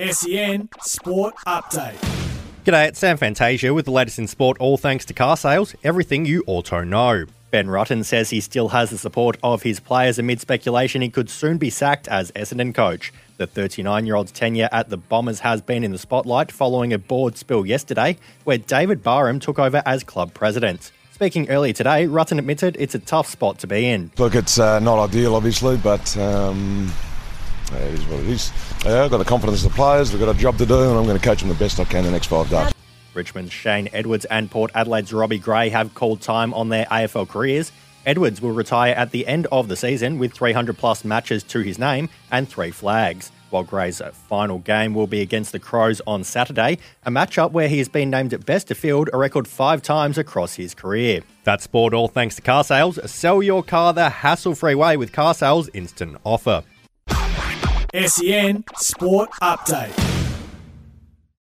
SEN Sport Update. G'day, it's Sam Fantasia with the latest in sport, all thanks to car sales, everything you auto know. Ben Rutten says he still has the support of his players amid speculation he could soon be sacked as Essendon coach. The 39 year old's tenure at the Bombers has been in the spotlight following a board spill yesterday where David Barham took over as club president. Speaking earlier today, Rutten admitted it's a tough spot to be in. Look, it's uh, not ideal, obviously, but um, it is what it is. I've got the confidence of the players, they've got a job to do, and I'm going to coach them the best I can the next five days. Richmond's Shane Edwards and Port Adelaide's Robbie Gray have called time on their AFL careers. Edwards will retire at the end of the season with 300 plus matches to his name and three flags, while Gray's final game will be against the Crows on Saturday, a matchup where he has been named at best to field a record five times across his career. That's sport all thanks to car sales. Sell your car the hassle free way with car sales instant offer. SEN Sport Update.